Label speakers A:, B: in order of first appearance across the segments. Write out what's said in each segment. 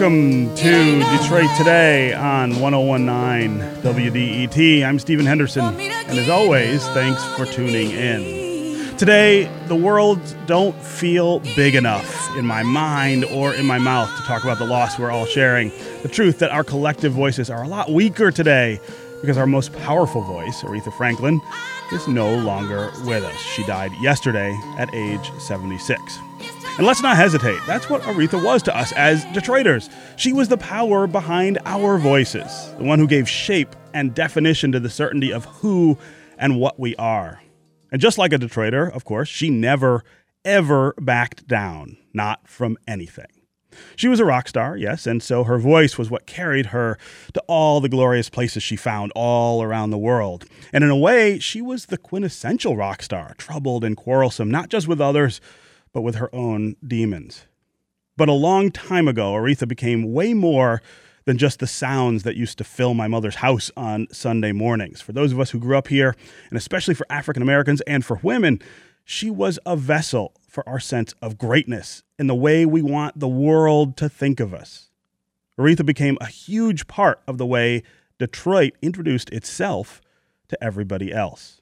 A: Welcome to Detroit Today on 1019 WDET. I'm Stephen Henderson, and as always, thanks for tuning in. Today, the world don't feel big enough in my mind or in my mouth to talk about the loss we're all sharing. The truth that our collective voices are a lot weaker today because our most powerful voice, Aretha Franklin, is no longer with us. She died yesterday at age 76. And let's not hesitate. That's what Aretha was to us as Detroiters. She was the power behind our voices, the one who gave shape and definition to the certainty of who and what we are. And just like a Detroiter, of course, she never, ever backed down, not from anything. She was a rock star, yes, and so her voice was what carried her to all the glorious places she found all around the world. And in a way, she was the quintessential rock star, troubled and quarrelsome, not just with others, but with her own demons. But a long time ago, Aretha became way more than just the sounds that used to fill my mother's house on Sunday mornings. For those of us who grew up here, and especially for African Americans and for women, she was a vessel for our sense of greatness in the way we want the world to think of us. Aretha became a huge part of the way Detroit introduced itself to everybody else.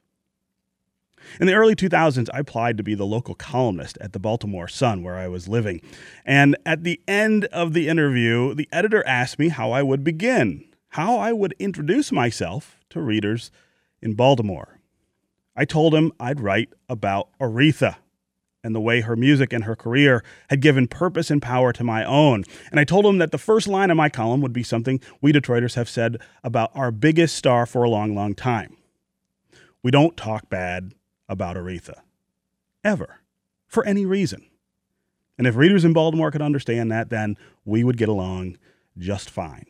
A: In the early 2000s, I applied to be the local columnist at the Baltimore Sun, where I was living. And at the end of the interview, the editor asked me how I would begin, how I would introduce myself to readers in Baltimore. I told him I'd write about Aretha and the way her music and her career had given purpose and power to my own. And I told him that the first line of my column would be something we Detroiters have said about our biggest star for a long, long time. We don't talk bad about Aretha. Ever. For any reason. And if readers in Baltimore could understand that, then we would get along just fine.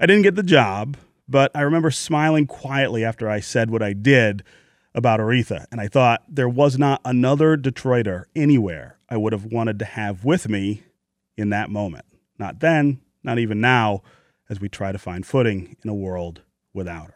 A: I didn't get the job, but I remember smiling quietly after I said what I did about Aretha. And I thought there was not another Detroiter anywhere I would have wanted to have with me in that moment. Not then, not even now, as we try to find footing in a world without her.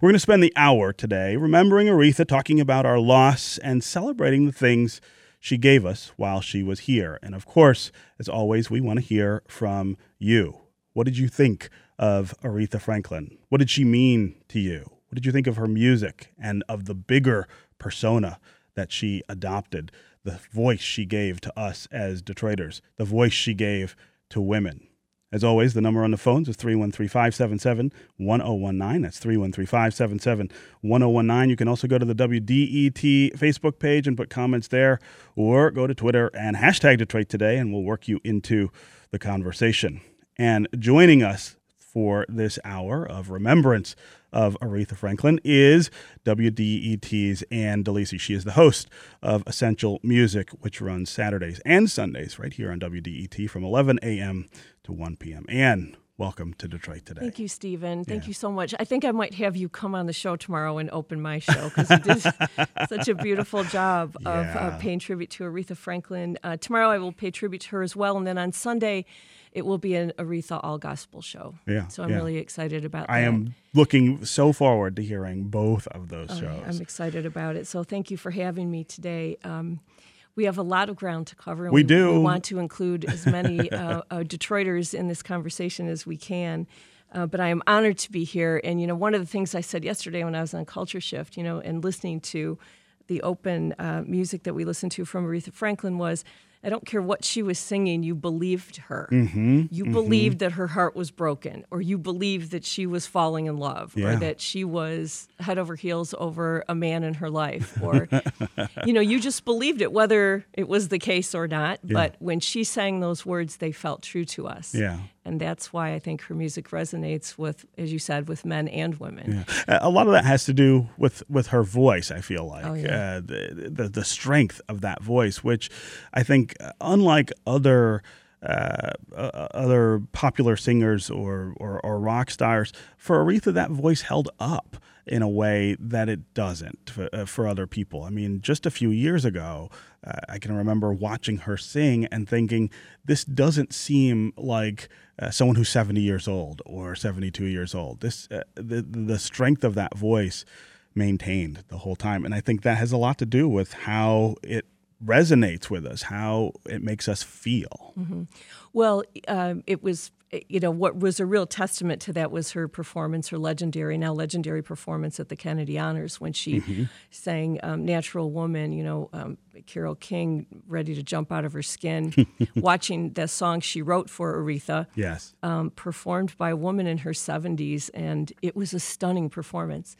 A: We're going to spend the hour today remembering Aretha, talking about our loss, and celebrating the things she gave us while she was here. And of course, as always, we want to hear from you. What did you think of Aretha Franklin? What did she mean to you? What did you think of her music and of the bigger persona that she adopted? The voice she gave to us as Detroiters, the voice she gave to women. As always, the number on the phones is 313 577 1019. That's 313 577 1019. You can also go to the WDET Facebook page and put comments there, or go to Twitter and hashtag Detroit Today, and we'll work you into the conversation. And joining us for this hour of remembrance of Aretha Franklin is WDET's Ann DeLisi. She is the host of Essential Music, which runs Saturdays and Sundays right here on WDET from 11 a.m. to 1 p.m. Ann, welcome to Detroit today.
B: Thank you, Stephen. Thank yeah. you so much. I think I might have you come on the show tomorrow and open my show because you did such a beautiful job yeah. of uh, paying tribute to Aretha Franklin. Uh, tomorrow I will pay tribute to her as well. And then on Sunday, it will be an Aretha all gospel show.
A: Yeah.
B: So I'm
A: yeah.
B: really excited about that.
A: I
B: that.
A: am looking so forward to hearing both of those
B: oh,
A: shows.
B: I'm excited about it. So thank you for having me today. Um, we have a lot of ground to cover.
A: We, we do.
B: We want to include as many uh, uh, Detroiters in this conversation as we can. Uh, but I am honored to be here. And, you know, one of the things I said yesterday when I was on Culture Shift, you know, and listening to the open uh, music that we listened to from Aretha Franklin was I don't care what she was singing, you believed her.
A: Mm-hmm,
B: you
A: mm-hmm.
B: believed that her heart was broken, or you believed that she was falling in love,
A: yeah.
B: or that she was head over heels over a man in her life, or, you know, you just believed it, whether it was the case or not.
A: Yeah.
B: But when she sang those words, they felt true to us.
A: Yeah.
B: And that's why I think her music resonates with, as you said, with men and women.
A: Yeah. A lot of that has to do with, with her voice, I feel like.
B: Oh, yeah.
A: uh, the, the, the strength of that voice, which I think, unlike other uh, other popular singers or, or, or rock stars, for Aretha, that voice held up in a way that it doesn't for, uh, for other people. I mean, just a few years ago, uh, I can remember watching her sing and thinking, this doesn't seem like uh, someone who's 70 years old or 72 years old. This uh, the the strength of that voice maintained the whole time, and I think that has a lot to do with how it resonates with us, how it makes us feel.
B: Mm-hmm. Well, um, it was you know what was a real testament to that was her performance, her legendary now legendary performance at the Kennedy Honors when she mm-hmm. sang um, "Natural Woman." You know, um, Carole King ready to jump out of her skin, watching the song she wrote for Aretha.
A: Yes,
B: um, performed by a woman in her seventies, and it was a stunning performance.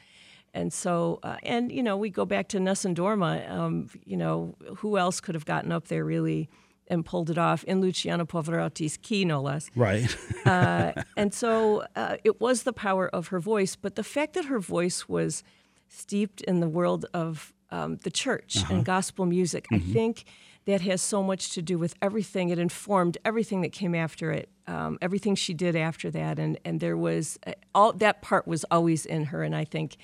B: And so, uh, and you know, we go back to Nessun Dorma. Um, you know, who else could have gotten up there really? and pulled it off in Luciano Pavarotti's key, no less.
A: Right.
B: uh, and so uh, it was the power of her voice, but the fact that her voice was steeped in the world of um, the church uh-huh. and gospel music, mm-hmm. I think that has so much to do with everything. It informed everything that came after it, um, everything she did after that, and and there was uh, all that part was always in her, and I think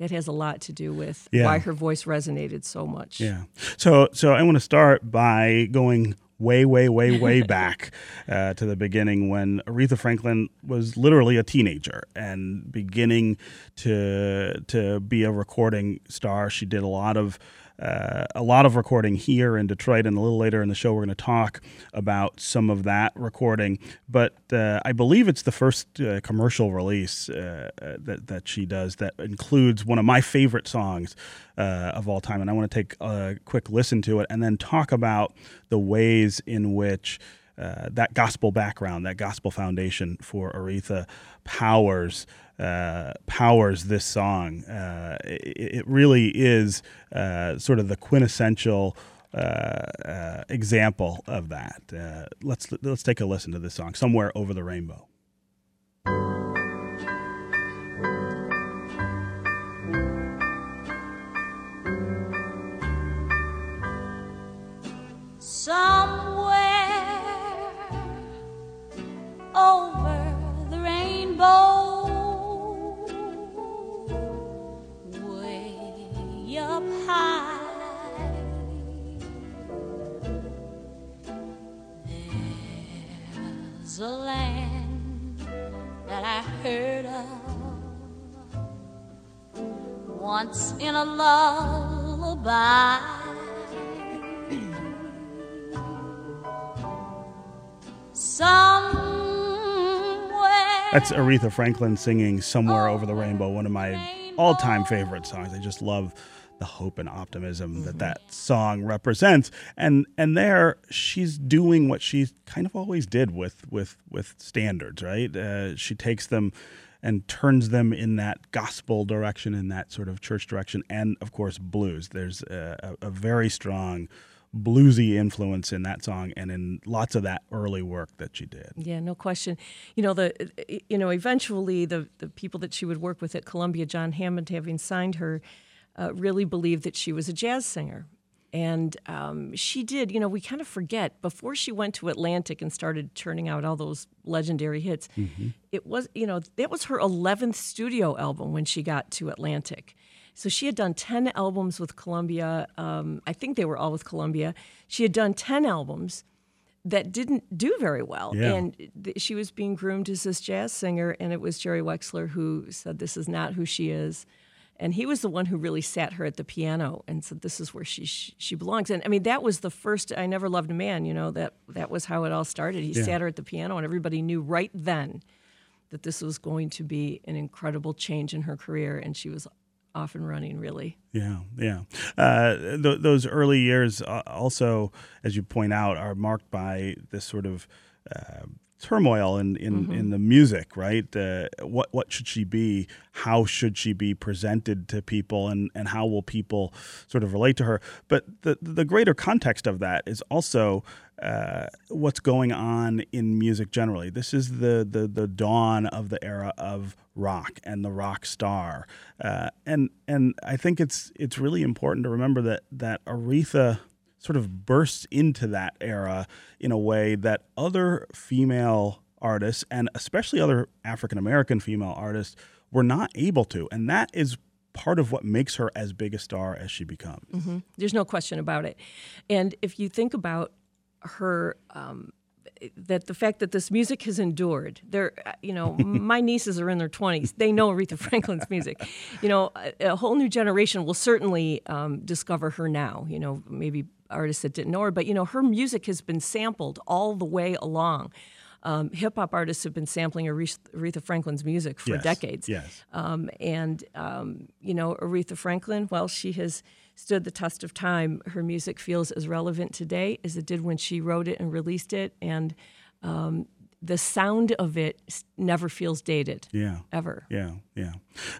B: that has a lot to do with yeah. why her voice resonated so much.
A: Yeah. So so I want to start by going way, way, way, way back uh, to the beginning when Aretha Franklin was literally a teenager and beginning to to be a recording star. She did a lot of uh, a lot of recording here in Detroit, and a little later in the show, we're going to talk about some of that recording. But uh, I believe it's the first uh, commercial release uh, uh, that that she does that includes one of my favorite songs of all time, and I want to take a quick listen to it and then talk about the ways in which. that gospel background, that gospel foundation for Aretha powers uh, powers this song. Uh, it, it, really is uh, sort of the quintessential uh, uh, example of that. Uh, let's let's take a listen to this song, "Somewhere Over the Rainbow."
C: Once in a lullaby. Somewhere.
A: That's Aretha Franklin singing Somewhere Over the Rainbow, one of my all time favorite songs. I just love the hope and optimism mm-hmm. that that song represents and and there she's doing what she kind of always did with with with standards right uh, she takes them and turns them in that gospel direction, in that sort of church direction, and of course blues. There's a, a, very strong bluesy influence in that song and in lots of that early work that she did.
B: Yeah, no question. You know the you know eventually the the people that she would work with at Columbia, John Hammond, having signed her, uh, really believed that she was a jazz singer, and um, she did, you know, we kind of forget before she went to Atlantic and started churning out all those legendary hits, mm-hmm. it was, you know, that was her 11th studio album when she got to Atlantic. So she had done 10 albums with Columbia. Um, I think they were all with Columbia. She had done 10 albums that didn't do very well.
A: Yeah.
B: And th- she was being groomed as this jazz singer, and it was Jerry Wexler who said, This is not who she is and he was the one who really sat her at the piano and said this is where she she belongs. And i mean that was the first i never loved a man you know that that was how it all started. He yeah. sat her at the piano and everybody knew right then that this was going to be an incredible change in her career and she was off and running really.
A: Yeah yeah. Uh, th- those early years uh, also as you point out are marked by this sort of uh, turmoil in in, mm-hmm. in the music, right? Uh, what what should she be? How should she be presented to people, and and how will people sort of relate to her? But the the greater context of that is also uh, what's going on in music generally. This is the the the dawn of the era of rock and the rock star, uh, and and I think it's it's really important to remember that that Aretha sort of bursts into that era in a way that other female artists and especially other African American female artists were not able to. And that is part of what makes her as big a star as she becomes.
B: Mm-hmm. There's no question about it. And if you think about her, um, that the fact that this music has endured, there, you know, my nieces are in their 20s. They know Aretha Franklin's music. You know, a, a whole new generation will certainly um, discover her now. You know, maybe artists that didn't know her, but you know, her music has been sampled all the way along. Um, Hip hop artists have been sampling Aretha Franklin's music for
A: Yes,
B: decades.
A: yes.
B: Um, and, um, you know, Aretha Franklin, well, she has stood the test of time. Her music feels as relevant today as it did when she wrote it and released it. And um, the sound of it never feels dated,
A: Yeah.
B: ever.
A: Yeah, yeah.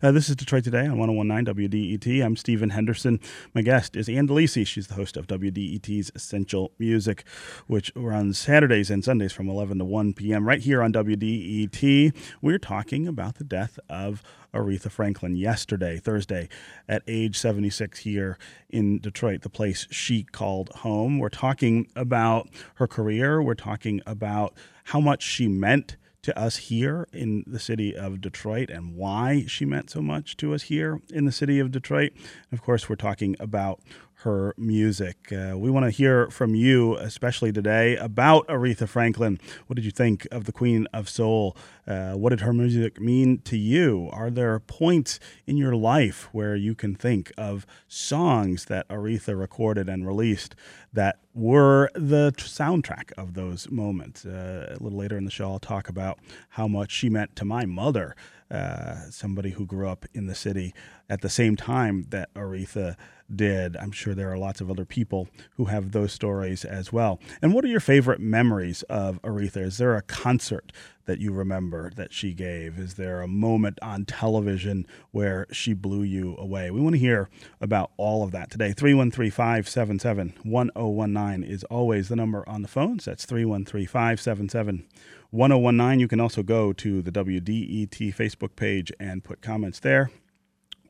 A: Uh, this is Detroit Today on 1019 WDET. I'm Stephen Henderson. My guest is Ann DeLisi. She's the host of WDET's Essential Music, which runs Saturdays and Sundays from 11 to 1 p.m. right here on WDET. We're talking about the death of Aretha Franklin yesterday, Thursday, at age 76 here in Detroit, the place she called home. We're talking about her career. We're talking about how much she meant to us here in the city of Detroit and why she meant so much to us here in the city of Detroit. Of course, we're talking about her music. Uh, we want to hear from you, especially today, about Aretha Franklin. What did you think of the Queen of Soul? Uh, what did her music mean to you? Are there points in your life where you can think of songs that Aretha recorded and released that were the soundtrack of those moments? Uh, a little later in the show, I'll talk about how much she meant to my mother, uh, somebody who grew up in the city at the same time that Aretha did. I'm sure there are lots of other people who have those stories as well. And what are your favorite memories of Aretha? Is there a concert that you remember that she gave? Is there a moment on television where she blew you away? We want to hear about all of that today. 313 577 1019 is always the number on the phones. That's 313 577 1019. You can also go to the WDET Facebook page and put comments there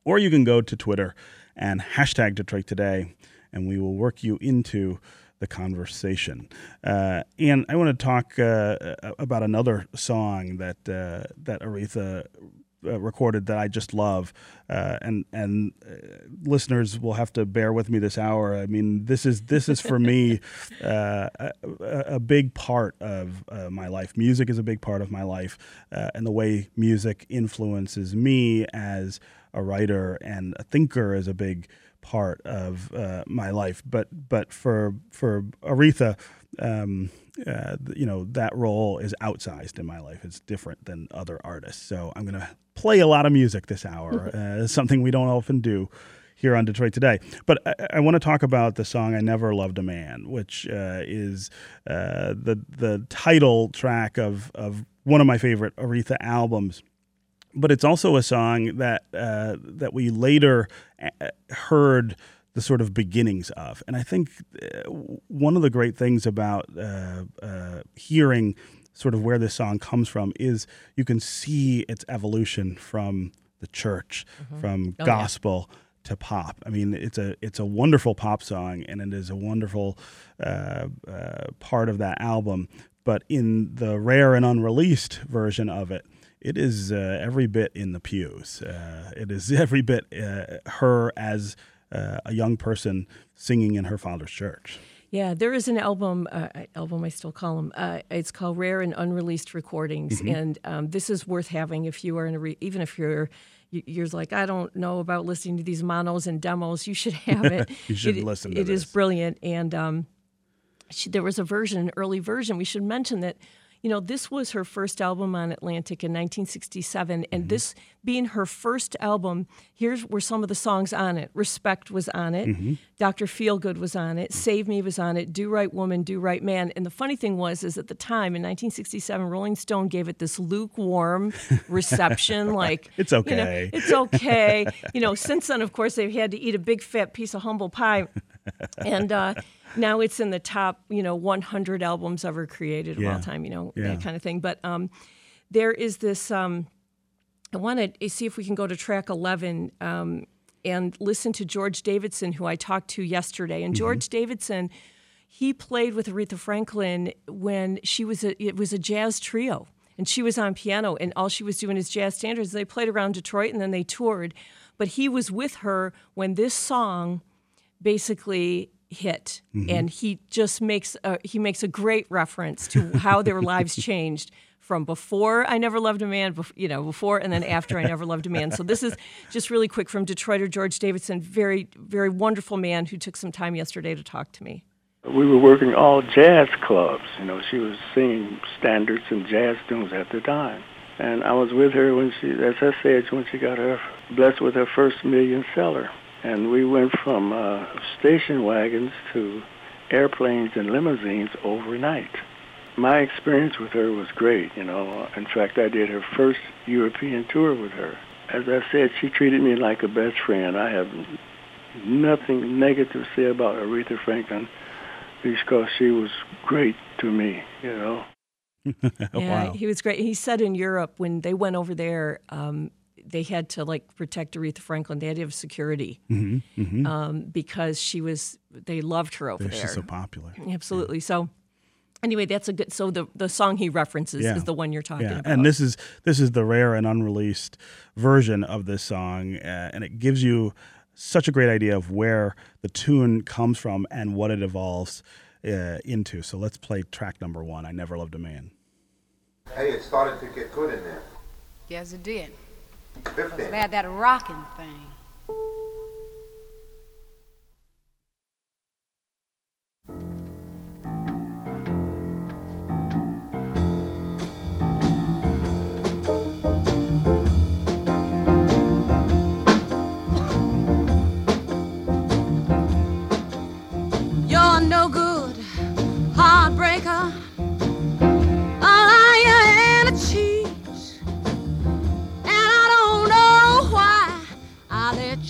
A: or you can go to Twitter and hashtag Detroit Today, and we will work you into the conversation. Uh, and I want to talk uh, about another song that uh, that Aretha uh, recorded that I just love, uh, and and uh, listeners will have to bear with me this hour. I mean, this is this is for me uh, a, a big part of uh, my life. Music is a big part of my life, uh, and the way music influences me as a writer and a thinker is a big part of uh, my life. But but for for Aretha, um, uh, you know that role is outsized in my life. It's different than other artists. So I'm gonna play a lot of music this hour. uh, something we don't often do. Here on Detroit Today, but I, I want to talk about the song "I Never Loved a Man," which uh, is uh, the the title track of of one of my favorite Aretha albums but it's also a song that uh, that we later uh, heard the sort of beginnings of. And I think uh, one of the great things about uh, uh, hearing sort of where this song comes from is you can see its evolution from the church, from
B: Oh, yeah.
A: gospel to pop. I mean, it's a it's a wonderful pop song, and it is a wonderful uh, uh, part of that album. But in the rare and unreleased version of it, it is uh, every bit in the pews. Uh, it is every bit uh, her as uh, a young person singing in her father's church.
B: Yeah, there is an album. Uh, album I still call them. Uh, it's called Rare and Unreleased Recordings, and um, this is worth having if you are in a re- even if you're you- you're like I don't know about listening to these monos and demos. You should have it.
A: You should
B: It-
A: listen to
B: it. It
A: is
B: brilliant, and um, she, there was a version, an early version. We should mention that. You know, this was her first album on Atlantic in 1967, and mm-hmm. this being her first album, here's were some of the songs on it. Respect was on it. Mm-hmm. Dr. Feelgood was on it. Save Me was on it. Do Right Woman, Do Right Man. And the funny thing was, is at the time in 1967, Rolling Stone gave it this lukewarm reception, like
A: It's okay,
B: you know,
A: okay.
B: it's okay. You know, since then, of course, they've had to eat a big fat piece of humble pie, and uh, now it's in the top, you know, 100 albums ever created of
A: Yeah.
B: all time. You know,
A: Yeah.
B: that kind of thing. But um, there is this. Um, I want to see if we can go to track 11. Um, and listen to George Davidson, who I talked to yesterday. And George Davidson, he played with Aretha Franklin when she was a, it was a jazz trio, and she was on piano, and all she was doing is jazz standards. They played around Detroit, and then they toured. But he was with her when this song basically hit mm-hmm. and he just makes a, he makes a great reference to how their lives changed from before I never loved a man, you know, before and then after I never loved a man. So this is just really quick from Detroiter George Davidson, very very wonderful man who took some time yesterday to talk to me.
D: We were working all jazz clubs. You know, she was singing standards and jazz tunes at the time. And I was with her when she, as I said, when she got her blessed with her first million seller. And we went from uh, station wagons to airplanes and limousines overnight. My experience with her was great, you know. In fact, I did her first European tour with her. As I said, she treated me like a best friend. I have nothing negative to say about Aretha Franklin because she was great to me, you know.
B: Yeah,
A: wow.
B: he was great. He said in Europe when they went over there, um, they had to like protect Aretha Franklin. They had to have security Um, because she was. They loved her over
A: She's
B: there.
A: so popular.
B: Absolutely. So anyway, that's a good. So the the song he references
A: Yeah.
B: is the one you're talking
A: Yeah,
B: about.
A: and this is this is the rare and unreleased version of this song, uh, and it gives you such a great idea of where the tune comes from and what it evolves uh, into. So let's play track number one. I never loved a man.
E: Hey, it started to get good in there.
F: Yes, it did.
E: 15.
F: It had that rocking thing.
G: You're no good,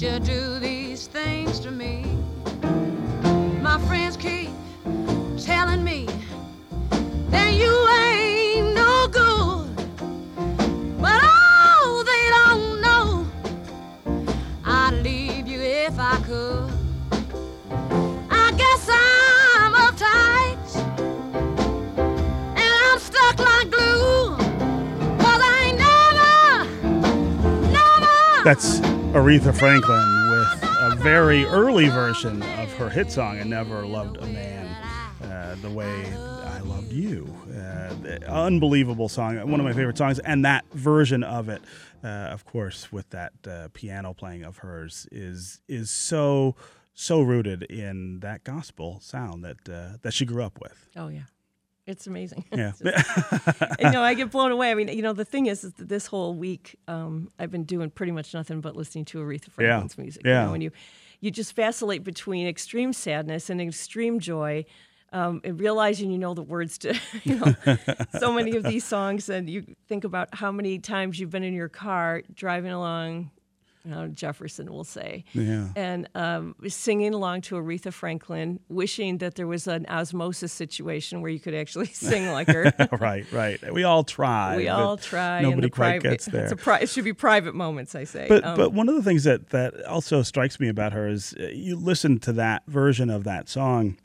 G: you do these things to me. My friends keep telling me that you ain't no good. But oh, they don't know I'd leave you if I could. I guess I'm and I'm stuck like glue.
A: That's Aretha Franklin with a very early version of her hit song, I Never Loved a Man uh, the Way I Loved You. Uh, unbelievable song, one of my favorite songs. And that version of it, uh, of course, with that uh, piano playing of hers, is is so so rooted in that gospel sound that uh, that she grew up with.
B: oh yeah, it's amazing.
A: Yeah.
B: you know, I get blown away. I mean, you know, the thing is, is that this whole week, um, I've been doing pretty much nothing but listening to Aretha Franklin's music.
A: Yeah.
B: You know, and you, you just vacillate between extreme sadness and extreme joy, um, and realizing you know the words to, you know, so many of these songs, and you think about how many times you've been in your car driving along. Know, Jefferson will say,
A: Yeah.
B: and um, singing along to Aretha Franklin, wishing that there was an osmosis situation where you could actually sing like her.
A: right, right. We all try.
B: We all try.
A: Nobody quite
B: private,
A: gets there.
B: It's a pri- it should be private moments, I say.
A: But
B: Um,
A: but one of the things that that also strikes me about her is uh, you listen to that version of that song,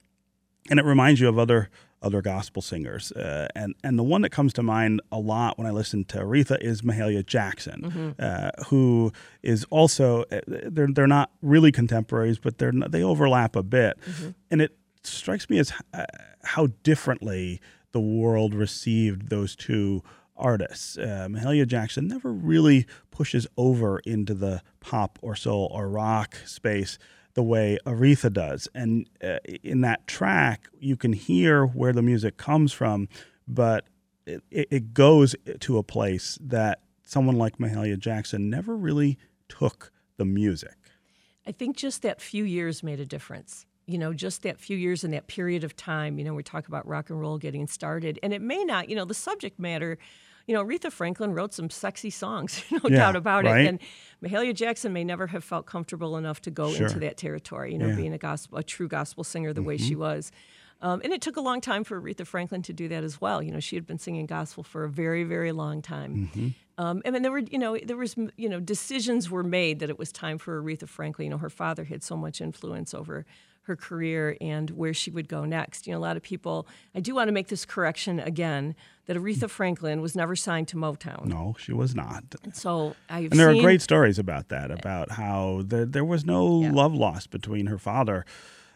A: and it reminds you of other other gospel singers. Uh, and and the one that comes to mind a lot when I listen to Aretha is Mahalia Jackson,
B: Mm-hmm.
A: uh, who is also uh, they're they're not really contemporaries, but they're not, they overlap a bit,
B: Mm-hmm.
A: and it strikes me as uh, how differently the world received those two artists. Uh, Mahalia Jackson never really pushes over into the pop or soul or rock space the way Aretha does. And uh, in that track, you can hear where the music comes from, but it, it it goes to a place that someone like Mahalia Jackson never really took the music.
B: I think just that few years made a difference. You know, just that few years in that period of time. You know, we talk about rock and roll getting started, and it may not. You know, the subject matter. You know, Aretha Franklin wrote some sexy songs, no
A: Yeah,
B: doubt about
A: right.
B: it. And Mahalia Jackson may never have felt comfortable enough to go
A: Sure.
B: into that territory. You know,
A: Yeah. Mm-hmm.
B: being a gospel, a true gospel singer, the way she was. Um, and it took a long time for Aretha Franklin to do that as well. You know, she had been singing gospel for a very, very long time.
A: Mm-hmm.
B: Um, and then there were, you know, there was, you know, decisions were made that it was time for Aretha Franklin. You know, her father had so much influence over her career and where she would go next. You know, a lot of people. I do want to make this correction again that Aretha Franklin was never signed to Motown.
A: No, she was not.
B: So I've
A: And there
B: seen,
A: are great stories about that, about how there, there was no
B: Yeah.
A: love lost between her father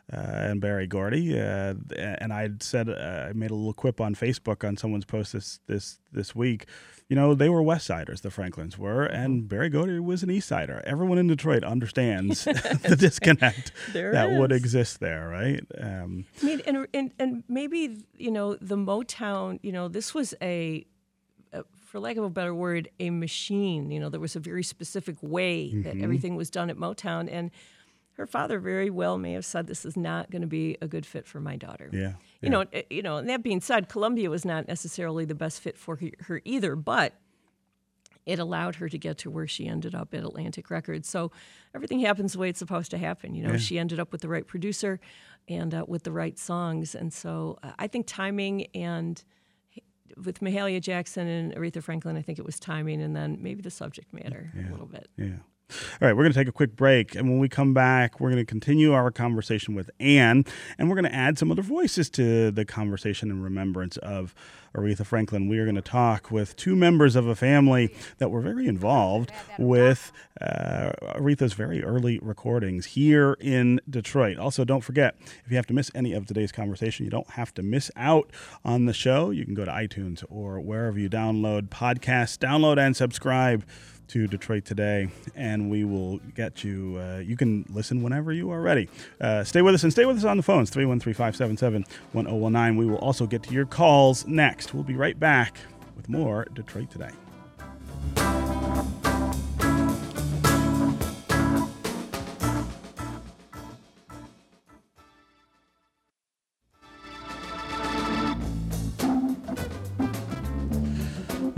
A: and Berry Gordy. Uh, and I said, uh, I made a little quip on Facebook on someone's post this this this week. You know, they were West Siders, the Franklins were, and Berry Gordy was an East Sider. Everyone in Detroit understands the disconnect that would exist there, right? Um,
B: I mean, and, and and maybe you know the Motown. You know, this was a, for lack of a better word, a machine. You know, there was a very specific way that
A: Mm-hmm.
B: everything was done at Motown, and her father very well may have said, "This is not going to be a good fit for my daughter."
A: yeah.
B: You know, eh, you know. And that being said, Columbia was not necessarily the best fit for her- her either, but it allowed her to get to where she ended up at Atlantic Records. So everything happens the way it's supposed to happen. You know, she ended up with the right producer and uh, with the right songs. And so uh, I think timing and with Mahalia Jackson and Aretha Franklin, I think it was timing and then maybe the subject matter a little bit.
A: Yeah. All right, we're going to take a quick break. And when we come back, we're going to continue our conversation with Ann, and we're going to add some other voices to the conversation in remembrance of Aretha Franklin. We are going to talk with two members of a family that were very involved with uh, Aretha's very early recordings here in Detroit. Also, don't forget, if you have to miss any of today's conversation, you don't have to miss out on the show. You can go to iTunes or wherever you download podcasts, download and subscribe to Detroit Today, and we will get you. Uh, you can listen whenever you are ready. Uh, stay with us and stay with us on the phones 313 577 1019. We will also get to your calls next. We'll be right back with more Detroit Today.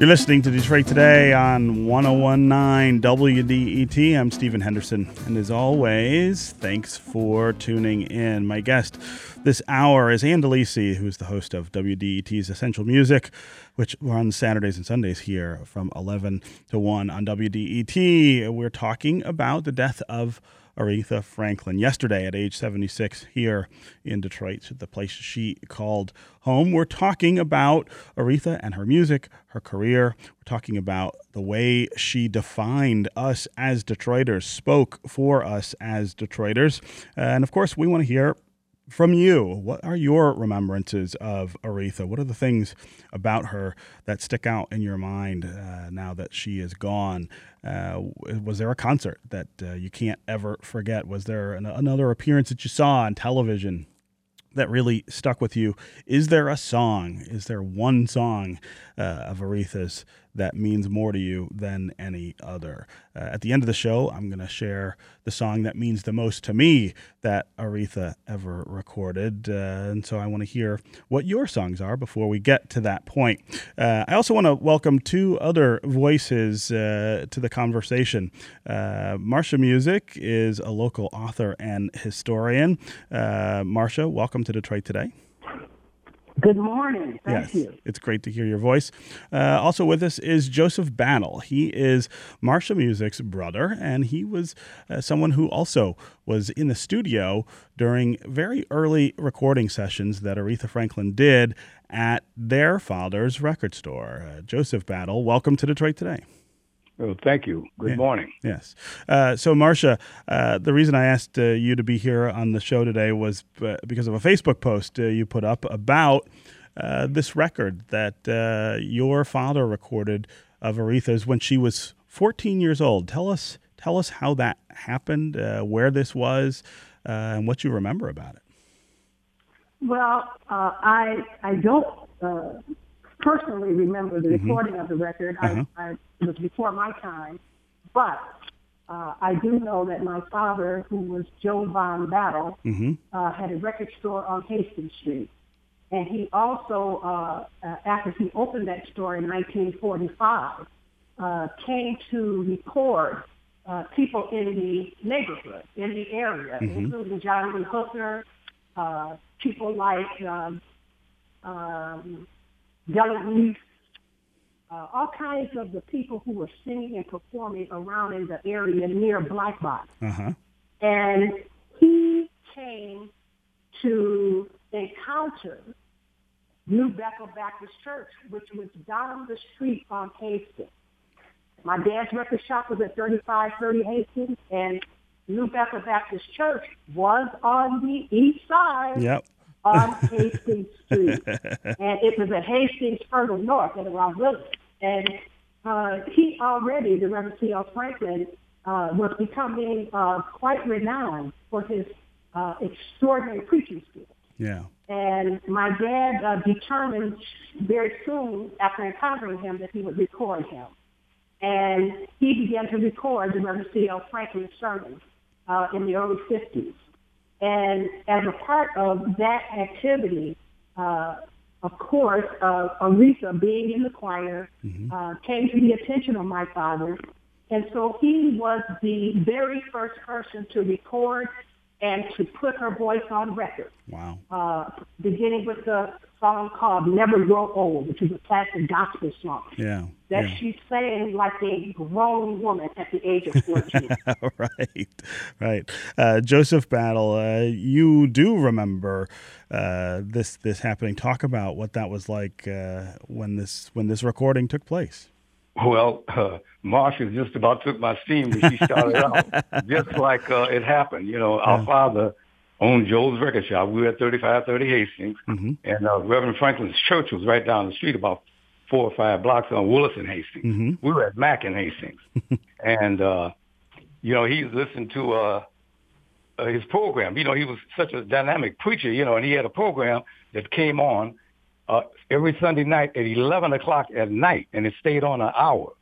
A: You're listening to Detroit Today on 1019 WDET. I'm Stephen Henderson. And as always, thanks for tuning in. My guest this hour is Ann DeLisi, who's the host of WDET's Essential Music, which runs Saturdays and Sundays here from 11 to 1 on WDET. We're talking about the death of Aretha Franklin yesterday at age 76 here in Detroit, the place she called home. We're talking about Aretha and her music, her career. We're talking about the way she defined us as Detroiters, spoke for us as Detroiters. and of course, we want to hear from you, what are your remembrances of Aretha? What are the things about her that stick out in your mind uh, now that she is gone? Uh, was there a concert that uh, you can't ever forget? Was there an, another appearance that you saw on television that really stuck with you? Is there a song? Is there one song uh, of Aretha's that means more to you than any other? Uh, at the end of the show, I'm going to share the song that means the most to me that Aretha ever recorded. Uh, and so I want to hear what your songs are before we get to that point. Uh, I also want to welcome two other voices uh, to the conversation. Uh, Marsha Music is a local author and historian. Uh, Marsha, welcome to Detroit today.
H: Good morning. Thank
A: yes,
H: you.
A: it's great to hear your voice. Uh, also with us is Joseph Battle. He is Marsha Music's brother, and he was uh, someone who also was in the studio during very early recording sessions that Aretha Franklin did at their father's record store. Uh, Joseph Battle, welcome to Detroit today.
I: Oh, thank you. Good
A: Yeah.
I: morning.
A: Yes. Uh, so, Marsha, uh, the reason I asked uh, you to be here on the show today was uh, because of a Facebook post uh, you put up about uh, this record that uh, your father recorded of Aretha's when she was 14 years old. Tell us, tell us how that happened, uh, where this was, uh, and what you remember about it.
H: Well, uh, I I don't uh, personally remember the recording of the record.
A: Uh-huh.
H: I, I, it was before my time, but uh, I do know that my father, who was Joe Von Battle,
A: Mm-hmm.
H: uh, had a record store on Hastings Street. And he also, uh, uh, after he opened that store in 1945, uh, came to record uh, people in the neighborhood, in the area, including John Lee Hooker, uh, people like um, um, Della uh, all kinds of the people who were singing and performing around in the area near Black Bottom.
A: Uh huh.
H: And he came to encounter New Bethel Baptist Church, which was down the street on Hastings. My dad's record shop was at 3530 Hastings, and New Bethel Baptist Church was on the east side
A: Yep.
H: On Hastings Street. and it was at Hastings further north at around Village. And uh, he already, the Reverend C.L. Franklin, uh, was becoming uh, quite renowned for his uh, extraordinary preaching skills.
A: Yeah.
H: And my dad uh, determined very soon after encountering him that he would record him. And he began to record the Reverend C.L. Franklin sermons uh, in the early 50s. And as a part of that activity, uh, of course, uh, Aretha, being in the choir, uh, came to the attention of my father. And so he was the very first person to record and to put her voice on record
A: Wow.
H: uh, beginning with the song called Never Grow Old, which is a classic gospel song
A: Yeah.
H: that
A: yeah.
H: she sang like a grown woman at the age of 14.
A: right, right. Uh, Joseph Battle, uh, you do remember uh, this this happening. Talk about what that was like uh, when this when this recording took place.
I: Well, uh, Marsha just about took my steam when she started out, just like uh, it happened. You know, our father owned Joe's Record Shop. We were at 3530 Hastings,
A: Mm-hmm.
I: and uh, Reverend Franklin's church was right down the street, about four or five blocks on Willis and Hastings.
A: Mm-hmm.
I: We were at Mack and Hastings, and uh, you know, he listened to uh, uh, his program. You know, he was such a dynamic preacher. You know, and he had a program that came on uh, every Sunday night at 11 o'clock at night, and it stayed on an hour.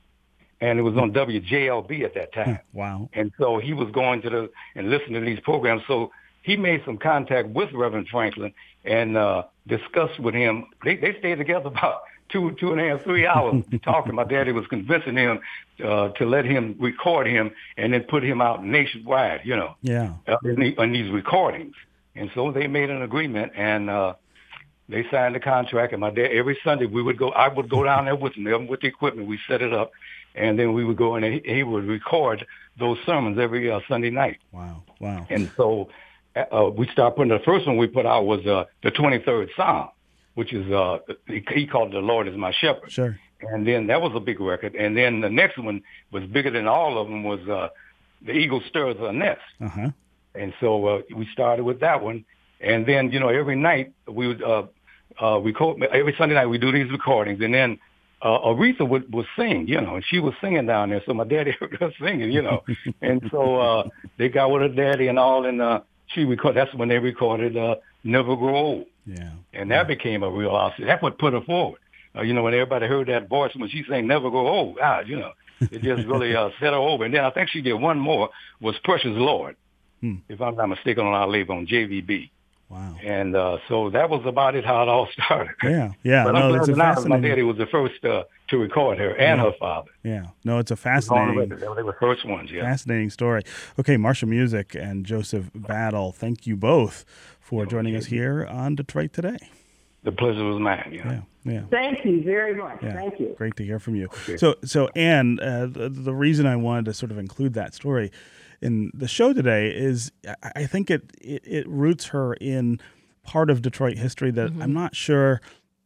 I: And it was on WJLB at that time.
A: Wow.
I: And so he was going to the and listening to these programs. So he made some contact with Reverend Franklin and uh, discussed with him. They, they stayed together about two, two and a half, three hours talking. My daddy was convincing him uh, to let him record him and then put him out nationwide, you know,
A: Yeah.
I: uh, in, the, in these recordings. And so they made an agreement and uh, they signed the contract. And my dad, every Sunday we would go, I would go down there with them with the equipment. We set it up. And then we would go in and he, he would record those sermons every uh, Sunday night.
A: Wow. Wow.
I: And so uh, we started putting the first one we put out was uh, the 23rd Psalm, which is uh, he called "The Lord is My Shepherd."
A: Sure.
I: And then that was a big record. And then the next one was bigger than all of them was uh, "The Eagle Stirs Her Nest."
A: Uh huh.
I: And so uh, we started with that one. And then you know every night we would uh, uh, record every Sunday night we do these recordings, and then. Uh, Aretha would, would sing, you know, and she was singing down there. So my daddy heard her singing, you know, and so uh, they got with her daddy and all, and uh, she record. That's when they recorded uh, "Never Grow Old,"
A: Yeah.
I: and that became a real awesome. That's what put her forward. Uh, you know, when everybody heard that voice when she sang "Never Grow Old," ah, you know, it just really uh, set her over. And then I think she did one more was "Precious Lord,"
A: Hmm.
I: if I'm not mistaken, on our label on JVB.
A: Wow.
I: And uh, so that was about it how it all started.
A: Yeah. Yeah.
I: but
A: no,
I: I'm
A: that's
I: glad
A: a
I: now my
A: fascinating.
I: daddy was the first uh, to record her and her father.
A: Yeah. No, it's a fascinating.
I: They were- they were first ones, yeah.
A: Fascinating story. Okay, Marsha Music and Joseph Battle, thank you both for joining us here on Detroit Today.
I: The pleasure was mine. You know?
A: Yeah, yeah.
H: Thank you very much.
A: Yeah,
H: Thank you.
A: Great to hear from you. So, so Ann, uh, the, the reason I wanted to sort of include that story in the show today is I, think it, it it roots her in part of Detroit history that I'm not sure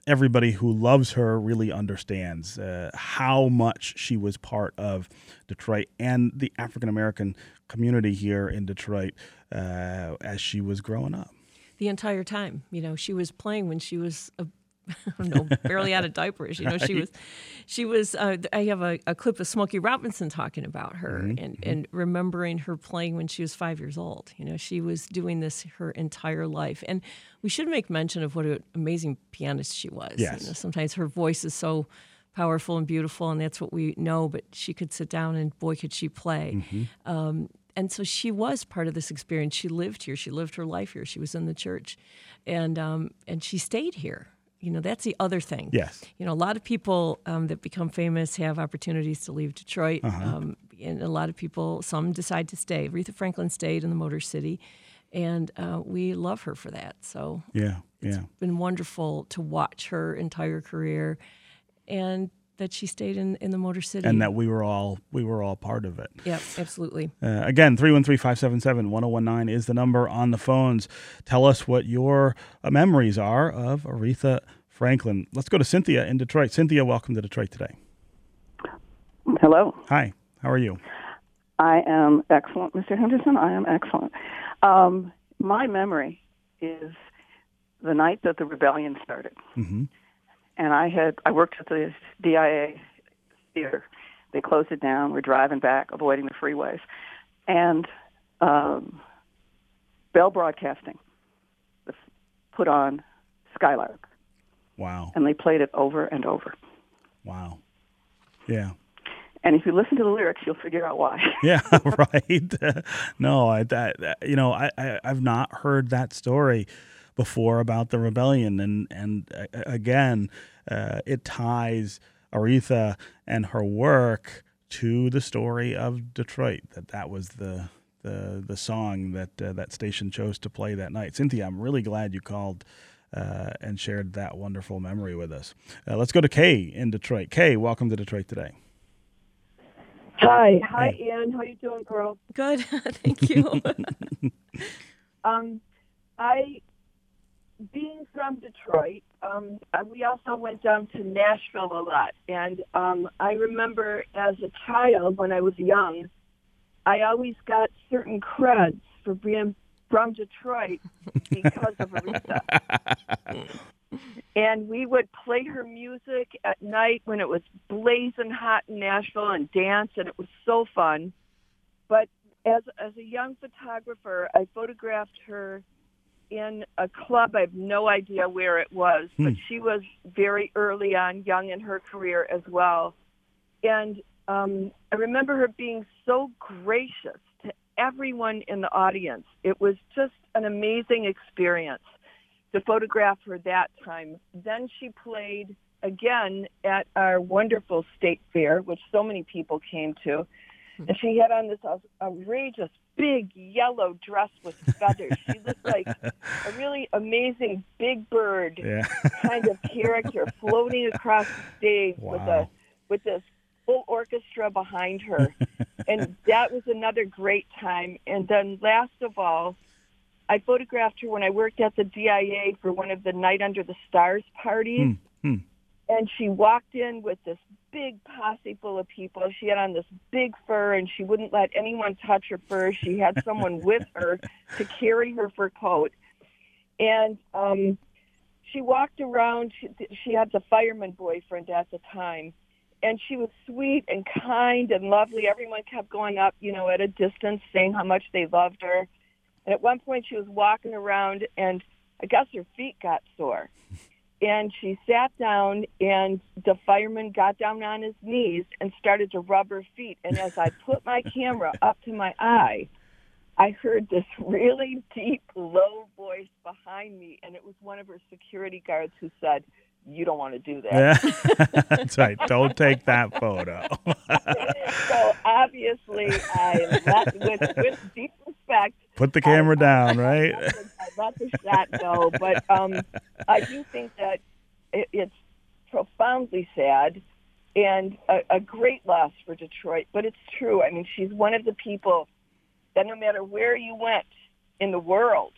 A: everybody who loves her really understands uh, how much she was part of Detroit and the African American community here in Detroit uh, as she was growing up.
B: the entire time. You know, she was playing when she was a, I don't know, barely out of diapers. You know, she was, she was. Uh, I have a, a clip of Smokey Robinson talking about her and and remembering her playing when she was five years old. You know, she was doing this her entire life, and we should make mention of what an amazing pianist she was.
A: Yes.
B: You know, sometimes her voice is so powerful and beautiful, and that's what we know. But she could sit down and boy, could she play. Um, and so she was part of this experience. She lived here. She lived her life here. She was in the church, and um, and she stayed here. You know, that's the other thing.
A: Yes.
B: You know, a lot of people um, that become famous have opportunities to leave Detroit, um, and a lot of people, some decide to stay. Aretha Franklin stayed in the Motor City, and uh, we love her for that. So
A: Yeah, yeah.
B: It's been wonderful to watch her entire career and that she stayed in, in the Motor City.
A: and that we were all we were all part of it.
B: yeah, absolutely.
A: Uh, again, 313-577-1019 is the number on the phones. Tell us what your uh, memories are of Aretha Franklin. Let's go to Cynthia in Detroit. Cynthia, welcome to Detroit today.
J: Hello.
A: Hi, how are you?
J: I am excellent, Mr. Henderson. I am excellent. Um, my memory is the night that the rebellion started,
A: Mm-hmm.
J: And I had I worked at the DIA theater. They closed it down. We're driving back, avoiding the freeways, and um, Bell Broadcasting put on Skylark,
A: Wow,
J: and they played it over and over.
A: wow, yeah.
J: And if you listen to the lyrics, you'll figure out why.
A: Yeah, right. no, I, that, that- you know, I, I, I've not heard that story before about the rebellion, and and uh, again, uh, it ties Aretha and her work to the story of Detroit. That that was the the the song that uh, that station chose to play that night. Cynthia, I'm really glad you called. Uh, and shared that wonderful memory with us. Uh, let's go to Kay in Detroit. Kay, welcome to Detroit today.
K: Hi, hi, Ian. How are you doing, girl?
B: Good, thank you.
K: um, I, being from Detroit, um, uh, we also went down to Nashville a lot, and um, I remember as a child when I was young, I always got certain creds for being from Detroit because of Aretha. and we would play her music at night when it was blazing hot in Nashville and dance, and it was so fun. But as as a young photographer, I photographed her in a club. I have no idea where it was, but she was very early on, young in her career as well. And um, I remember her being so gracious to everyone in the audience. It was just an amazing experience to photograph her that time. Then she played again at our wonderful state fair, which so many people came to. And she had on this outrageous big yellow dress with feathers. She looked like a really amazing big bird
A: Yeah.
K: kind of character floating across the stage with a with this full orchestra behind her. and that was another great time. And then last of all, I photographed her when I worked at the DIA for one of the Night Under the Stars parties.
A: Hmm.
K: And she walked in with this big posse full of people. She had on this big fur and she wouldn't let anyone touch her fur. She had someone with her to carry her fur coat. And um, she walked around. She, she had the fireman boyfriend at the time. And she was sweet and kind and lovely. Everyone kept going up, you know, at a distance saying how much they loved her. And at one point she was walking around and I guess her feet got sore. And she sat down and the fireman got down on his knees and started to rub her feet. And as I put my camera up to my eye, I heard this really deep, low voice behind me. And it was one of her security guards who said, you don't want to do that.
A: Yeah. That's right. Don't take that photo.
K: so obviously, I let, with, with deep respect,
A: Put the camera down, right?
K: I let the shot go. But um, I do think that it, it's profoundly sad and a, a great loss for Detroit. But it's true. I mean, she's one of the people that no matter where you went in the world,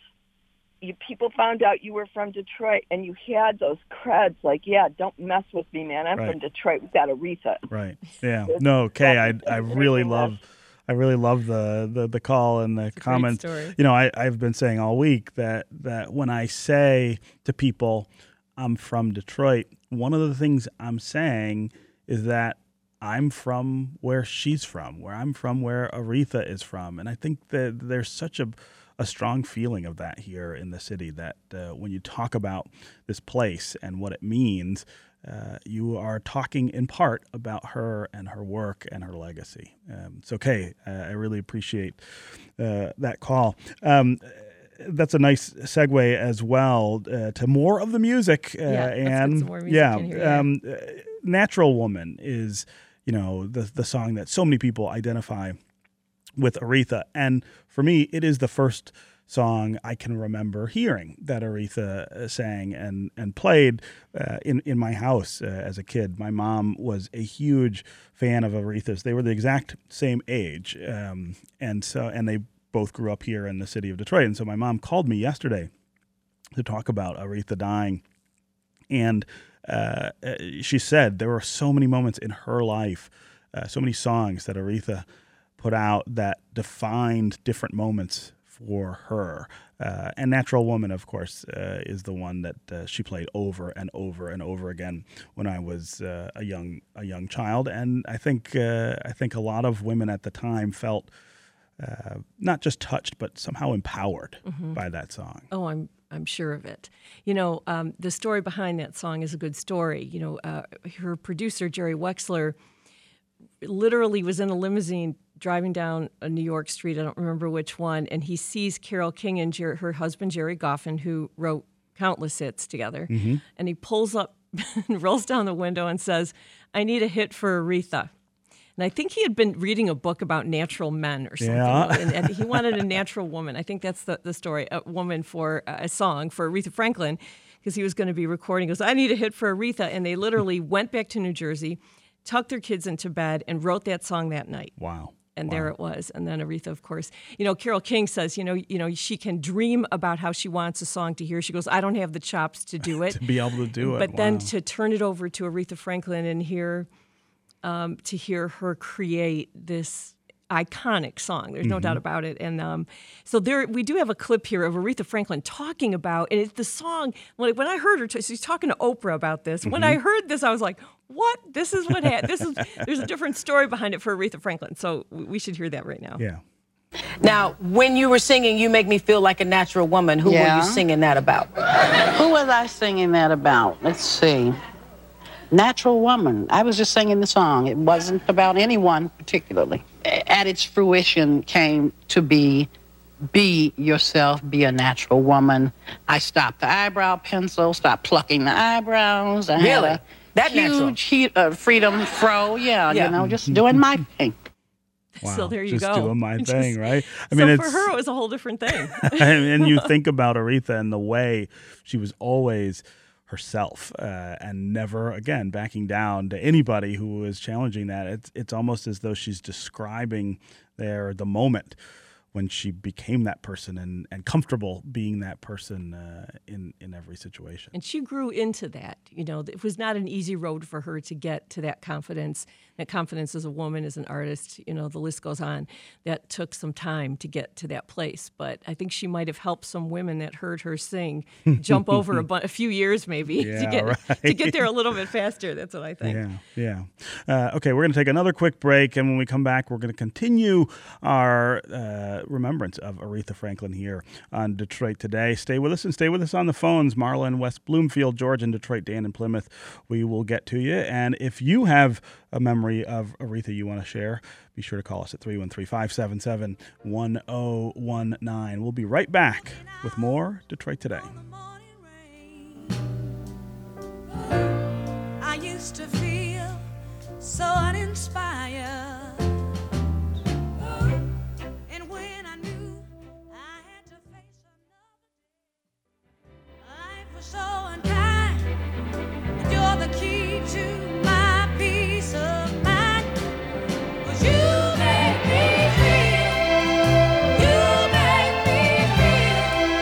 K: you, people found out you were from Detroit and you had those creds like, yeah, don't mess with me, man. I'm
A: Right.
K: from Detroit. We got Aretha.
A: Right. Yeah. No, Kay, I I really love I really love the the, the call and the comments. You know, I, I've been saying all week that that when I say to people I'm from Detroit, one of the things I'm saying is that I'm from where she's from, where I'm from, where Aretha is from. And I think that there's such a a strong feeling of that here in the city that uh, when you talk about this place and what it means, uh, you are talking in part about her and her work and her legacy. Um, so, Kay, uh, I really appreciate uh, that call. Um, that's a nice segue as well uh, to more of the music. Uh,
B: Yeah,
A: and
B: music
A: yeah,
B: here, yeah.
A: Um, uh, "Natural Woman" is you know the the song that so many people identify with Aretha. And for me, it is the first song I can remember hearing that Aretha uh, sang and and played uh, in in my house uh, as a kid. My mom was a huge fan of Aretha's. They were the exact same age, um, and so and they both grew up here in the city of Detroit. And so my mom called me yesterday to talk about Aretha dying, and uh, uh she said there were so many moments in her life, uh, so many songs that Aretha put out that defined different moments for her. Uh, and Natural Woman, of course, uh, is the one that uh, she played over and over and over again when I was uh, a young a young child. And I think uh, I think a lot of women at the time felt uh, not just touched, but somehow empowered
B: Mhm.
A: by that song.
B: Oh, I'm I'm sure of it. You know, um, the story behind that song is a good story. You know, uh, her producer Jerry Wexler literally was in a limousine driving down a New York street. I don't remember which one, and he sees Carole King and Jer- her husband Gerry Goffin, who wrote countless hits together,
L: Mhm.
B: and he pulls up, and rolls down the window, and says, "I need a hit for Aretha." And I think he had been reading a book about natural men or something.
A: Yeah.
B: and, and he wanted a natural woman. I think that's the, the story a woman for uh, a song for Aretha Franklin because he was going to be recording. He goes, I need a hit for Aretha. And they literally went back to New Jersey, tucked their kids into bed, and wrote that song that night.
A: Wow.
B: And there it was. And then Aretha, of course, you know, Carole King says, you know, you know, she can dream about how she wants a song to hear. She goes, I don't have the chops to do it.
A: to be able to do it.
B: But then to turn it over to Aretha Franklin and hear um, to hear her create this iconic song. There's no
A: Mhm.
B: doubt about it. And um, so there, we do have a clip here of Aretha Franklin talking about, and it's the song. When, when I heard her, t- she's talking to Oprah about this. When I
L: Mhm.
B: heard this, I was like, "What? This is what had this is." There's a different story behind it for Aretha Franklin. So we we should hear that right now.
A: Yeah.
M: Now, when you were singing, you make me feel like a natural woman. Who were you singing that about?
N: Who was I singing that about? Let's see. Natural Woman. I was just singing the song. It wasn't about anyone particularly. At its fruition came to be be yourself, be a natural woman. I stopped the eyebrow pencil, stopped plucking the eyebrows. I had
M: Really?
N: A
M: That natural?
N: huge he- uh, freedom fro. Yeah,
B: Yeah.
N: you know, just doing my thing.
B: So there you
A: just
B: go.
A: doing my
B: Just-
A: thing, right? I
B: so
A: mean,
B: for her, it was a whole different thing.
A: and you think about Aretha and the way she was always herself uh, and never again backing down to anybody who was challenging that. It's it's almost as though she's describing there the moment when she became that person and, and comfortable being that person uh, in in every situation.
B: And she grew into that. You know, it was not an easy road for her to get to that confidence. That confidence as a woman, as an artist, you know, the list goes on. That took some time to get to that place. But I think she might have helped some women that heard her sing jump over a, bu- a few years maybe to
A: Yeah,
B: get to get there a little bit faster. That's what I think.
A: Yeah, yeah. Uh, okay, we're going to take another quick break, and when we come back, we're going to continue our uh, remembrance of Aretha Franklin here on Detroit Today. Stay with us and stay with us on the phones. Marla in West Bloomfield, George in Detroit, Dan in Plymouth. We will get to you. And if you have a memory of Aretha you want to share, be sure to call us at 313 577 1019. We'll be right back with more Detroit Today.
G: I used to feel so uninspired.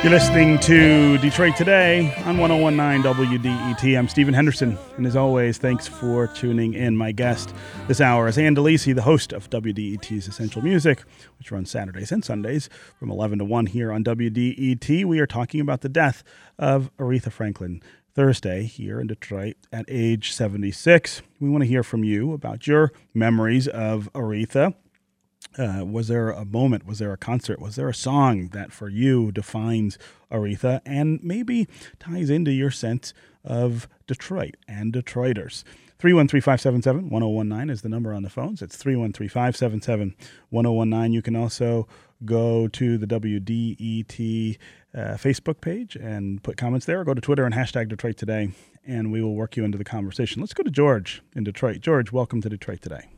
G: You're
A: listening to Detroit Today on 1019 WDET. I'm Stephen Henderson, and as always, thanks for tuning in. My guest this hour is Ann the host of WDET's Essential Music, which runs Saturdays and Sundays from 11 to 1 here on WDET. We are talking about the death of Aretha Franklin Thursday here in Detroit at age 76. We want to hear from you about your memories of Aretha. Uh, was there a moment? Was there a concert? Was there a song that for you defines Aretha and maybe ties into your sense of Detroit and Detroiters? 313 577 1019 is the number on the phones. It's 313 577 1019. You can also go to the WDET uh, Facebook page and put comments there, or go to Twitter and hashtag Detroit Today, and we will work you into the conversation. Let's go to George in Detroit. George, welcome to Detroit Today.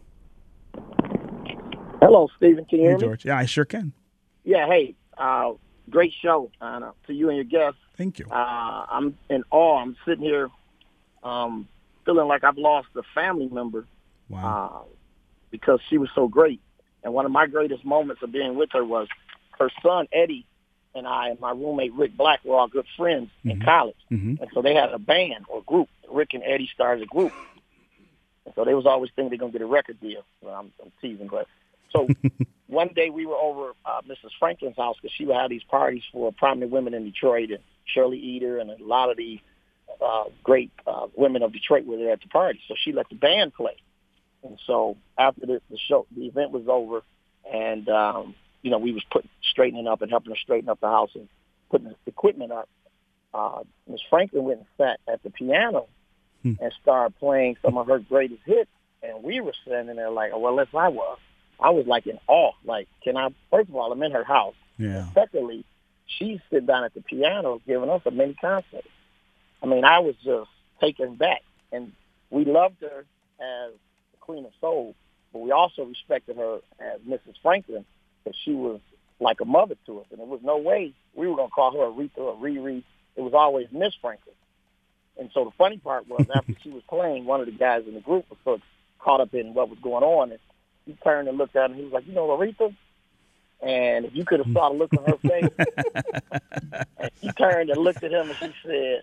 O: Hello, Stephen. Can you
A: Hey,
O: hear me?
A: George. Yeah, I sure can.
O: Yeah. Hey, uh,
L: great show, Anna, to you and your guests.
A: Thank you.
L: Uh, I'm in awe. I'm sitting here um, feeling like I've lost a family member
A: Wow.
L: uh, because she was so great. And one of my greatest moments of being with her was her son Eddie and I and my roommate Rick Black were all good friends in college,
A: Mhm.
L: and so they had a band or group. Rick and Eddie started a group, and so they was always thinking they're gonna get a record deal. Well, I'm, I'm teasing, but so one day we were over uh, Mrs. Franklin's house because she would have these parties for prominent women in Detroit, and Shirley Eater and a lot of the uh, great uh, women of Detroit were there at the party. So she let the band play. And so after the, the show, the event was over, and um, you know we was putting straightening up and helping her straighten up the house and putting the equipment up. Uh, Miss Franklin went and sat at the piano and started playing some of her greatest hits, and we were standing there like, oh, well, as I was, I was like in awe. Like, can I? First of all, I'm in her house.
A: Yeah.
L: Secondly, she's sitting down at the piano giving us a mini concert. I mean, I was just taken back, and we loved her as the Queen of Soul, but we also respected her as Mrs. Franklin because she was like a mother to us, and there was no way we were going to call her Aretha or a Riri. It was always Miss Franklin. And so the funny part was after she was playing, one of the guys in the group was sort of caught up in what was going on, and he turned and looked at her, and he was like, "You know, Aretha." And if you could have saw the look on her face, and she turned and looked at him, and she said,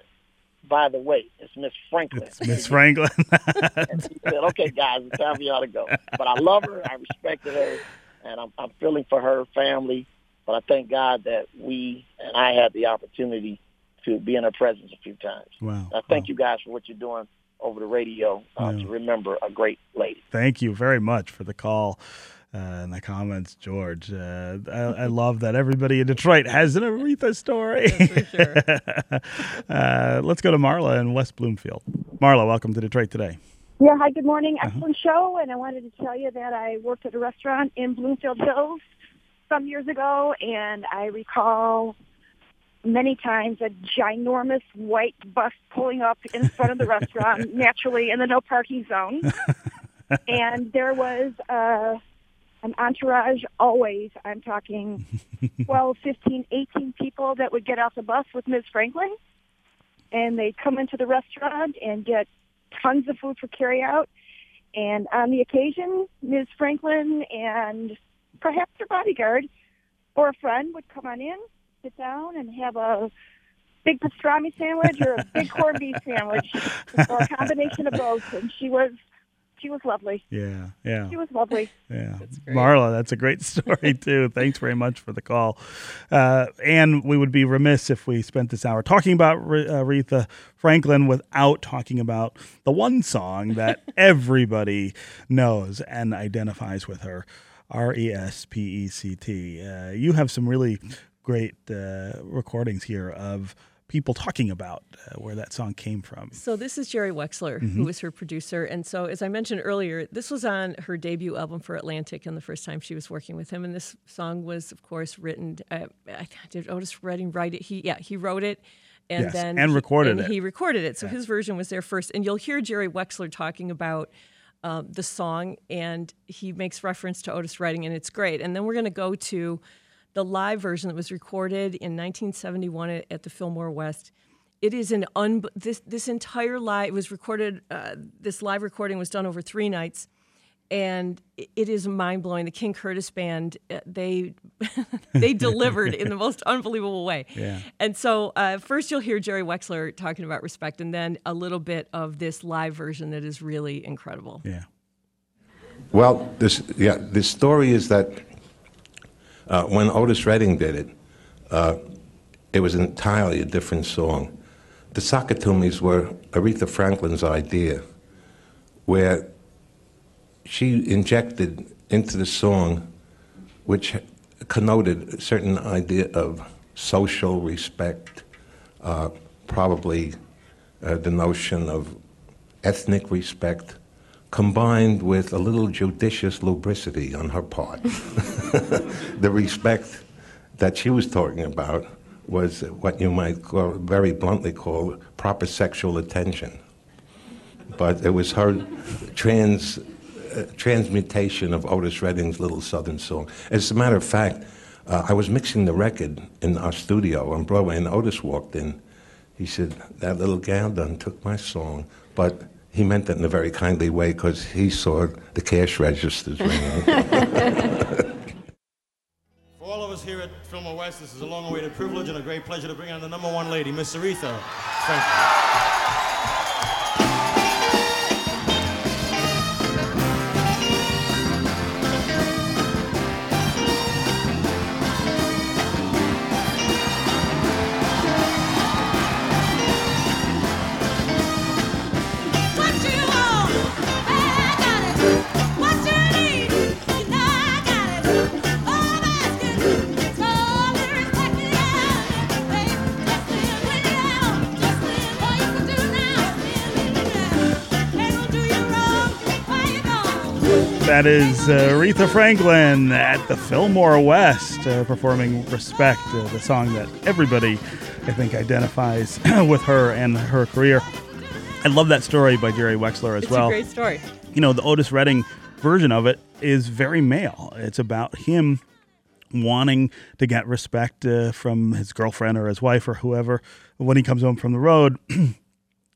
L: "By the way, it's Miss Franklin."
A: Miss Franklin.
L: and she said, "Okay, guys, it's time for y'all to go." But I love her. I respected her, and I'm, I'm feeling for her family. But I thank God that we and I had the opportunity to be in her presence a few times.
A: Wow.
L: I thank you guys for what you're doing over the radio uh, to remember a great lady.
A: Thank you very much for the call uh, and the comments, George. Uh, I, I love that everybody in Detroit has an Aretha story. uh, let's go to Marla in West Bloomfield. Marla, welcome to Detroit today.
O: Yeah, hi, good morning.
A: Uh-huh.
O: Excellent show. And I wanted to tell you that I worked at a restaurant in Bloomfield Hills some years ago, and I recall many times a ginormous white bus pulling up in front of the restaurant, naturally in the no parking zone. and there was uh, an entourage always, I'm talking 12, 15, 18 people that would get off the bus with Ms. Franklin. And they'd come into the restaurant and get tons of food for carry out. And on the occasion, Ms. Franklin and perhaps her bodyguard or a friend would come on in, sit down, and have a big pastrami sandwich or a big corned beef sandwich or a combination of both. And she was she was lovely.
A: Yeah, yeah.
O: She was lovely.
A: Yeah, Marla, that's a great story too. Thanks very much for the call. Uh, and we would be remiss if we spent this hour talking about Re- uh, Aretha Franklin without talking about the one song that everybody knows and identifies with her, R E S P E C T. Uh, You have some really great uh, recordings here of people talking about uh, where that song came from.
B: So this is Jerry Wexler, who
A: Mhm.
B: was her producer, and so as I mentioned earlier, this was on her debut album for Atlantic, and the first time she was working with him. And this song was, of course, written. Uh, I did Otis Redding write it? He yeah, he wrote it. And
A: Yes,
B: then
A: and
B: he-
A: recorded
B: and
A: it.
B: He recorded it, so his version was there first. And you'll hear Jerry Wexler talking about um, the song, and he makes reference to Otis Redding, and it's great. And then we're going to go to the live version that was recorded in 1971 at, at the Fillmore West. It is an un this this entire live it was recorded. Uh, this live recording was done over three nights, and it- it is mind blowing. The King Curtis band uh, they they delivered in the most unbelievable way.
A: Yeah.
B: And so uh, first you'll hear Jerry Wexler talking about respect, and then a little bit of this live version that is really incredible.
A: Yeah.
P: Well, this yeah, the story is that uh, when Otis Redding did it, uh, it was entirely a different song. The sock-it-to-me's were Aretha Franklin's idea, where she injected into the song, which connoted a certain idea of social respect, uh, probably uh, the notion of ethnic respect, combined with a little judicious lubricity on her part. the respect that she was talking about was what you might call, very bluntly call proper sexual attention. But it was her trans, uh, transmutation of Otis Redding's Little Southern Song. As a matter of fact, Uh, I was mixing the record in our studio on Broadway, and Otis walked in. He said, That little gal done took my song. But he meant that in a very kindly way because he saw the cash registers ringing.
Q: For all of us here at Fillmore West, this is a long-awaited privilege and a great pleasure to bring on the number one lady, Miss Aretha Franklin.
A: That is uh, Aretha Franklin at the Fillmore West uh, performing Respect, uh, the song that everybody, I think, identifies with her and her career. I love that story by Jerry Wexler as
B: It's
A: well.
B: a great story.
A: You know, the Otis Redding version of it is very male. It's about him wanting to get respect uh, from his girlfriend or his wife or whoever when he comes home from the road.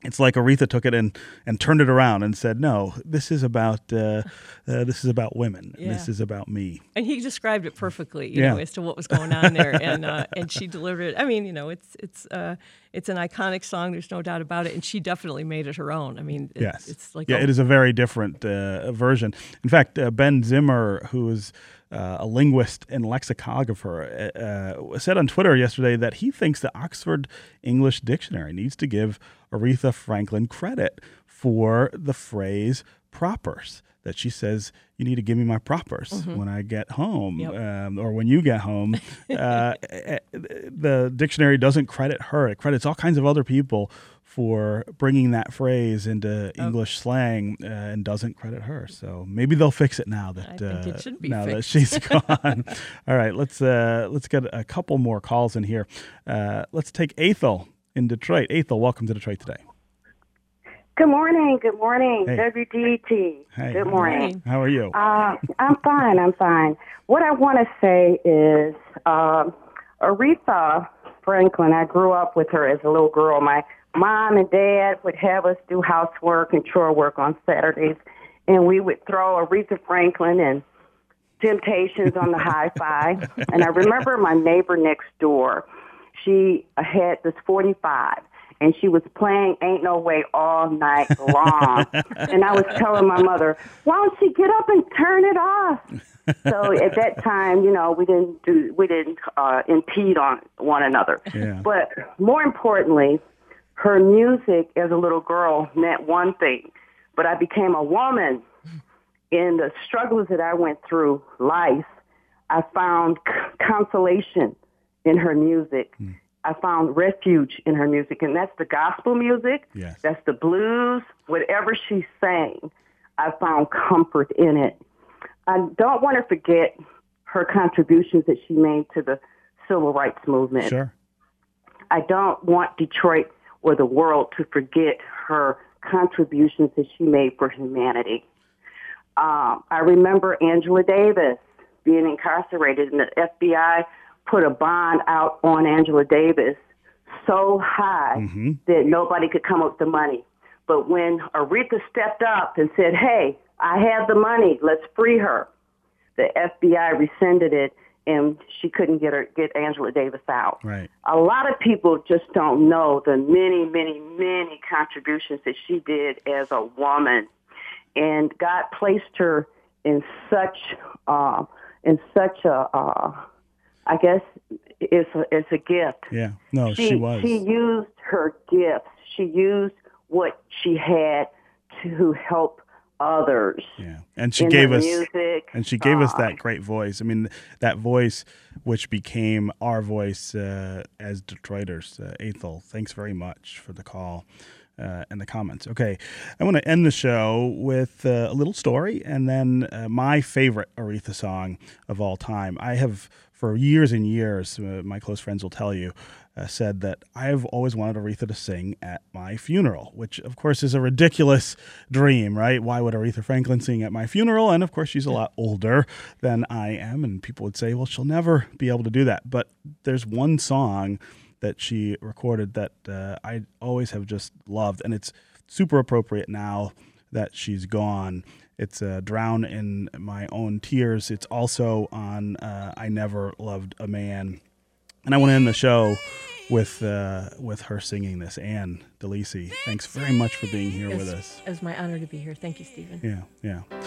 A: it's like Aretha took it and, and turned it around and said, "No, this is about uh, uh, this is about women. This is about me."
B: And he described it perfectly, you
A: Yeah.
B: know, as to what was going on there, and uh, and she delivered it. I mean, you know, it's it's uh, it's an iconic song. There's no doubt about it, and she definitely made it her own. I mean, it,
A: yes,
B: it's like
A: yeah,
B: a-
A: it is a very different uh, version. In fact, uh, Ben Zimmer, who is uh, a linguist and lexicographer, uh, uh, said on Twitter yesterday that he thinks the Oxford English Dictionary needs to give Aretha Franklin credit for the phrase "propers." That she says, "You need to give me my propers
B: Mhm.
A: when I get home,
B: Yep.
A: um, or when you get home." uh, eh, the dictionary doesn't credit her; it credits all kinds of other people for bringing that phrase into
B: Oh.
A: English slang uh, and doesn't credit her. So maybe they'll fix it now that
B: it
A: uh,
B: be
A: now that she's gone. All right, let's uh, let's get a couple more calls in here. Uh, let's take Ethel in Detroit. Ethel, welcome to Detroit today.
R: Good morning. Good morning.
A: Hey.
R: WDT.
A: Hey,
R: Good morning.
A: How are you?
R: Uh, I'm fine. I'm fine. What I want to say is um Aretha Franklin, I grew up with her as a little girl. My mom and dad would have us do housework and chore work on Saturdays, and we would throw Aretha Franklin and Temptations on the hi fi. And I remember my neighbor next door, she had this 45 and she was playing Ain't No Way all night long. and I was telling my mother, why don't she get up and turn it off? so at that time, you know, we didn't do, we didn't uh, impede on one another.
A: Yeah.
R: But more importantly, her music as a little girl meant one thing. But I became a woman in the struggles that I went through life, I found c- consolation in her music. I found refuge in her music, and that's the gospel music.
A: Yes.
R: That's the blues. Whatever she sang, I found comfort in it. I don't want to forget her contributions that she made to the civil rights movement.
A: Sure.
R: I don't want Detroit or the world to forget her contributions that she made for humanity. Um, I remember Angela Davis being incarcerated, and the FBI put a bond out on Angela Davis so high that nobody could come up with the money. But when Aretha stepped up and said, "Hey, I have the money. Let's free her," the FBI rescinded it, and she couldn't get her get Angela Davis out.
A: Right.
R: A lot of people just don't know the many, many, many contributions that she did as a woman, and God placed her in such, uh, in such a, uh, I guess it's a, it's a gift.
A: Yeah. No, she, was.
R: She used her gifts. She used what she had to help others.
A: Yeah. And she gave us
R: music.
A: and she gave us
R: uh,
A: that great voice. I mean, that voice which became our voice uh, as Detroiters. Uh, Ethel, thanks very much for the call. Uh, in the comments. Okay, I want to end the show with uh, a little story and then uh, my favorite Aretha song of all time. I have, for years and years, uh, my close friends will tell you, uh, said that I've always wanted Aretha to sing at my funeral, which of course is a ridiculous dream, right? Why would Aretha Franklin sing at my funeral? And of course, she's a lot older than I am, and people would say, well, she'll never be able to do that. But there's one song that she recorded that uh, I always have just loved, and it's super appropriate now that she's gone. It's uh, Drown in My Own Tears. It's also on uh, I Never Loved a Man. And I want to end the show with uh, with her singing this. Ann Delisi, thanks very much for being here with us.
B: It was my honor to be here. Thank you, Stephen.
A: Yeah, yeah.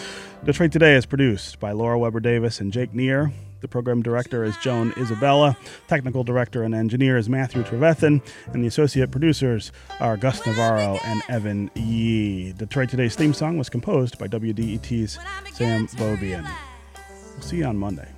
A: Detroit Today is produced by Laura Weber Davis and Jake Neer. The program director is Joan Isabella. Technical director and engineer is Matthew Trevethan. And the associate producers are Gus Navarro and Evan Yee. Detroit Today's theme song was composed by WDET's Sam Bobian. We'll see you on Monday.